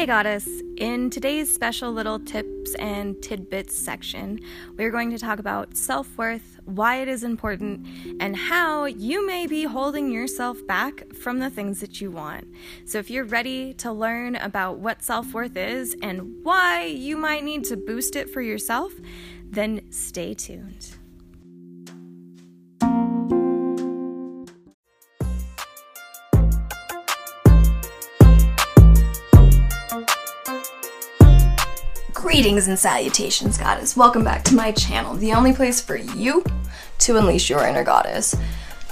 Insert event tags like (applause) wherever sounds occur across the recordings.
Hey Goddess! In today's special little tips and tidbits section, we're going to talk about self worth, why it is important, and how you may be holding yourself back from the things that you want. So, if you're ready to learn about what self worth is and why you might need to boost it for yourself, then stay tuned. Greetings and salutations, goddess. Welcome back to my channel, the only place for you to unleash your inner goddess.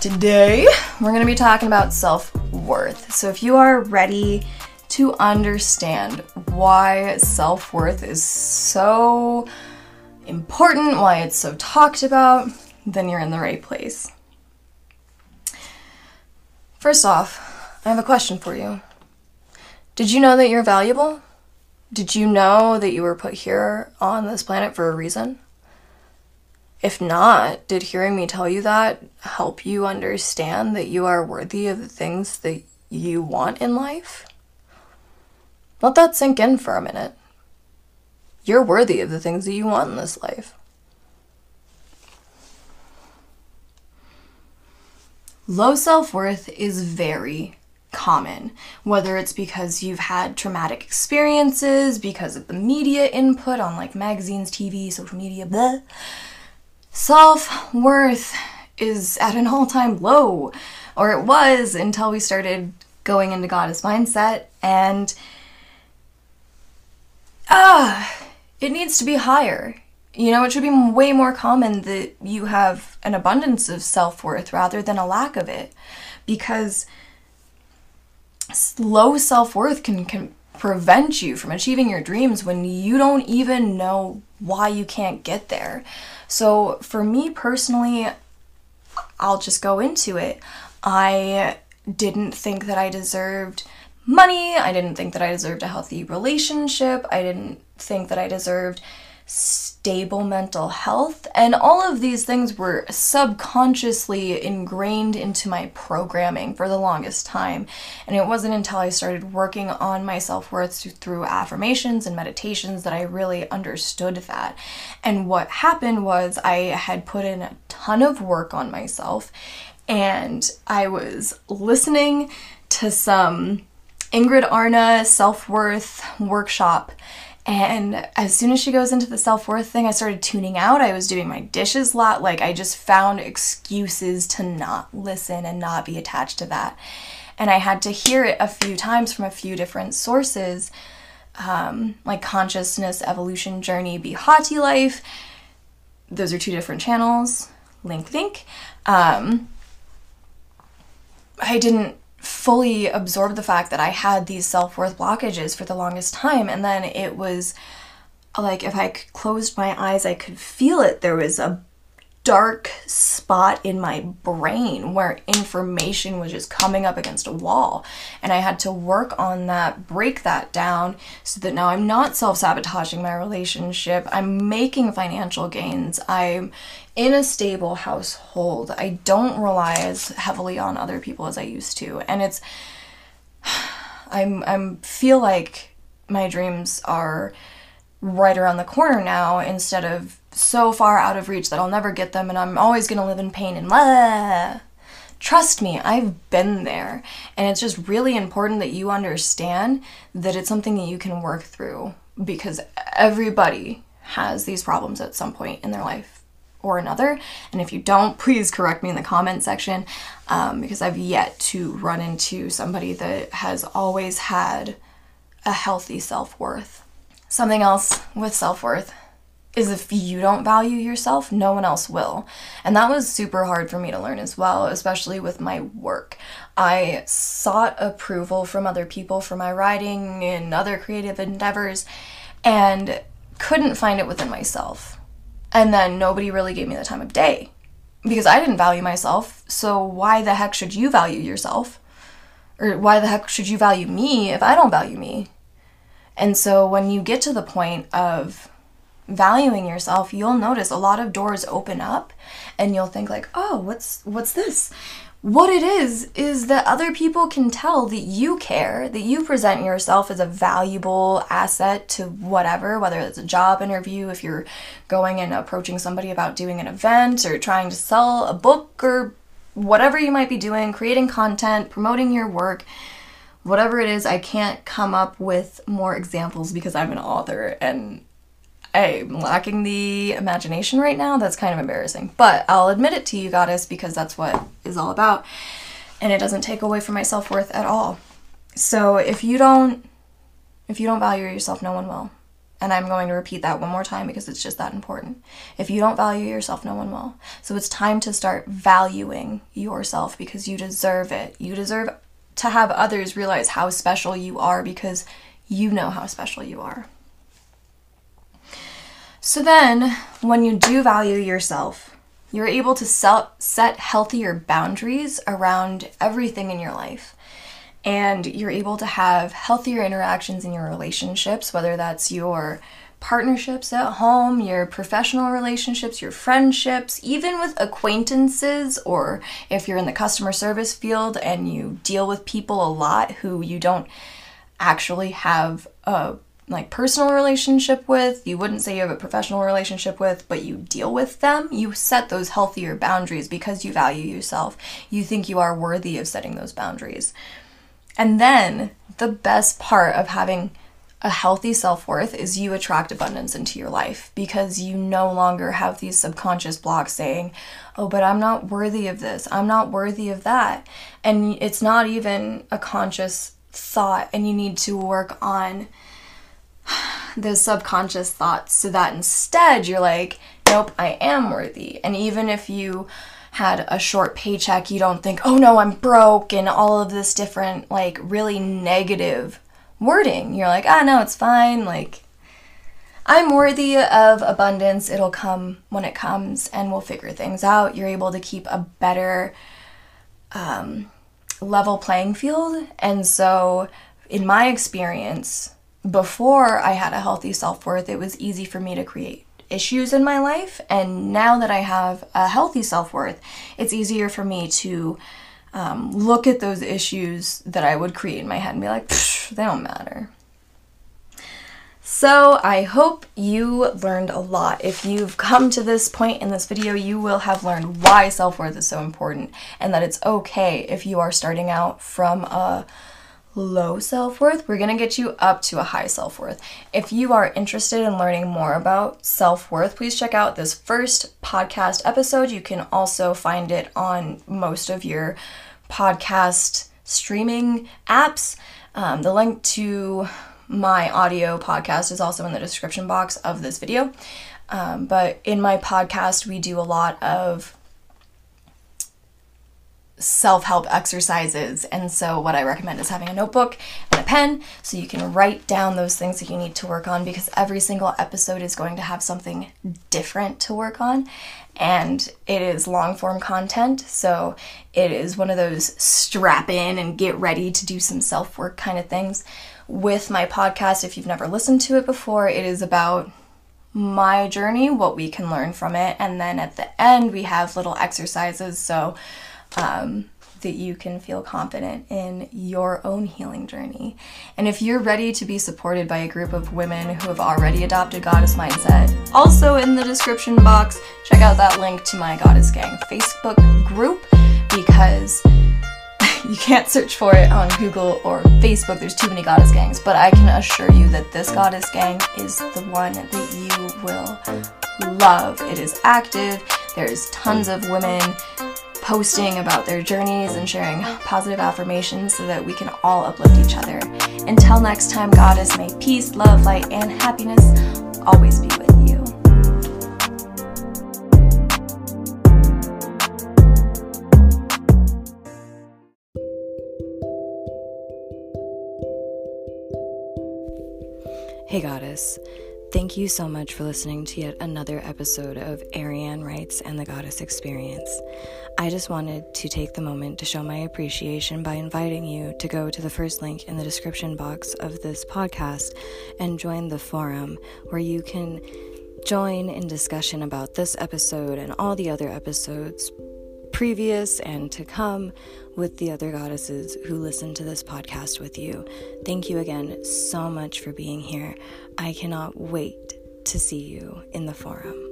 Today, we're going to be talking about self worth. So, if you are ready to understand why self worth is so important, why it's so talked about, then you're in the right place. First off, I have a question for you. Did you know that you're valuable? Did you know that you were put here on this planet for a reason? If not, did hearing me tell you that help you understand that you are worthy of the things that you want in life? Let that sink in for a minute. You're worthy of the things that you want in this life. Low self worth is very common, whether it's because you've had traumatic experiences, because of the media input on like magazines, TV, social media, blah. Self worth is at an all time low, or it was until we started going into goddess mindset, and ah, it needs to be higher. You know, it should be way more common that you have an abundance of self worth rather than a lack of it. Because low self worth can, can prevent you from achieving your dreams when you don't even know why you can't get there. So, for me personally, I'll just go into it. I didn't think that I deserved money. I didn't think that I deserved a healthy relationship. I didn't think that I deserved stable mental health. And all of these things were subconsciously ingrained into my programming for the longest time. And it wasn't until I started working on my self worth through affirmations and meditations that I really understood that. And what happened was I had put in a ton of work on myself and I was listening to some Ingrid Arna self worth workshop and as soon as she goes into the self worth thing, I started tuning out. I was doing my dishes a lot. Like, I just found excuses to not listen and not be attached to that. And I had to hear it a few times from a few different sources, um, like Consciousness, Evolution, Journey, Behati Life. Those are two different channels. Link, link. Um, I didn't fully absorb the fact that I had these self worth blockages for the longest time. And then it was like if I closed my eyes, I could feel it. There was a dark spot in my brain where information was just coming up against a wall. And I had to work on that, break that down so that now I'm not self sabotaging my relationship. I'm making financial gains. I'm in a stable household. I don't rely as heavily on other people as I used to. And it's, (sighs) I'm, I'm feel like my dreams are right around the corner now instead of so far out of reach that I'll never get them and I'm always to live in pain and blah. Trust me, I've been there. And it's just really important that you understand that it's something that you can work through because everybody has these problems at some point in their life or another. And if you don't, please correct me in the comment section um, because I've yet to run into somebody that has always had a healthy self worth. Something else with self worth is if you don't value yourself, no one else will. And that was super hard for me to learn as well, especially with my work. I sought approval from other people for my writing and other creative endeavors and couldn't find it within myself. And then nobody really gave me the time of day because I didn't value myself. So why the heck should you value yourself? Or why the heck should you value me if I don't value me? And so when you get to the point of valuing yourself, you'll notice a lot of doors open up and you'll think like, "Oh, what's what's this?" What it is is that other people can tell that you care, that you present yourself as a valuable asset to whatever, whether it's a job interview, if you're going and approaching somebody about doing an event or trying to sell a book or whatever you might be doing, creating content, promoting your work, whatever it is, I can't come up with more examples because I'm an author and I'm lacking the imagination right now. That's kind of embarrassing. But I'll admit it to you, goddess, because that's what is all about. And it doesn't take away from my self worth at all. So if you don't if you don't value yourself, no one will. And I'm going to repeat that one more time because it's just that important. If you don't value yourself, no one will. So it's time to start valuing yourself because you deserve it. You deserve to have others realize how special you are because you know how special you are. So then, when you do value yourself, you're able to set healthier boundaries around everything in your life and you're able to have healthier interactions in your relationships, whether that's your partnerships at home, your professional relationships, your friendships, even with acquaintances, or if you're in the customer service field and you deal with people a lot who you don't actually have a like personal relationship with, you wouldn't say you have a professional relationship with, but you deal with them, you set those healthier boundaries because you value yourself. You think you are worthy of setting those boundaries. And then the best part of having a healthy self worth is you attract abundance into your life because you no longer have these subconscious blocks saying, oh, but I'm not worthy of this, I'm not worthy of that. And it's not even a conscious thought, and you need to work on (sighs) those subconscious thoughts so that instead you're like, nope, I am worthy. And even if you had a short paycheck, you don't think, oh no, I'm broke, and all of this different, like, really negative wording. You're like, ah, no, it's fine. Like, I'm worthy of abundance. It'll come when it comes, and we'll figure things out. You're able to keep a better um, level playing field. And so, in my experience, before I had a healthy self worth, it was easy for me to create issues in my life. And now that I have a healthy self worth, it's easier for me to um, look at those issues that I would create in my head and be like, they don't matter. So I hope you learned a lot. If you've come to this point in this video, you will have learned why self-worth is so important and that it's okay if you are starting out from a low self worth, we're gonna get you up to a high self worth. If you are interested in learning more about self worth, please check out this first podcast episode. You can also find it on most of your podcast streaming apps. Um, the link to my audio podcast is also in the description box of this video. Um, but in my podcast, we do a lot of self help exercises. And so, what I recommend is having a notebook and a pen so you can write down those things that you need to work on because every single episode is going to have something different to work on. And it is long form content. So, it is one of those strap in and get ready to do some self work kind of things. With my podcast, if you've never listened to it before, it is about my journey, what we can learn from it, and then at the end, we have little exercises. So, um, that you can feel confident in your own healing journey. And if you're ready to be supported by a group of women who have already adopted Goddess Mindset, also in the description box, check out that link to my Goddess Gang Facebook group because (laughs) you can't search for it on Google or Facebook. There's too many goddess gangs, but I can assure you that this goddess gang is the one that you will love. It is active. There's tons of women posting about their journeys and sharing positive affirmations so that we can all uplift each other. Until next time, Goddess, may peace, love, light, and happiness always be with you. Hey, Goddess. Thank you so much for listening to yet another episode of Eirian Writes and the Goddess Experience. I just wanted to take the moment to show my appreciation by inviting you to go to the first link in the description box of this podcast and join the forum where you can join in discussion about this episode and all the other episodes previous and to come with the other goddesses who listen to this podcast with you. Thank you again so much for being here. I cannot wait to see you in the forum.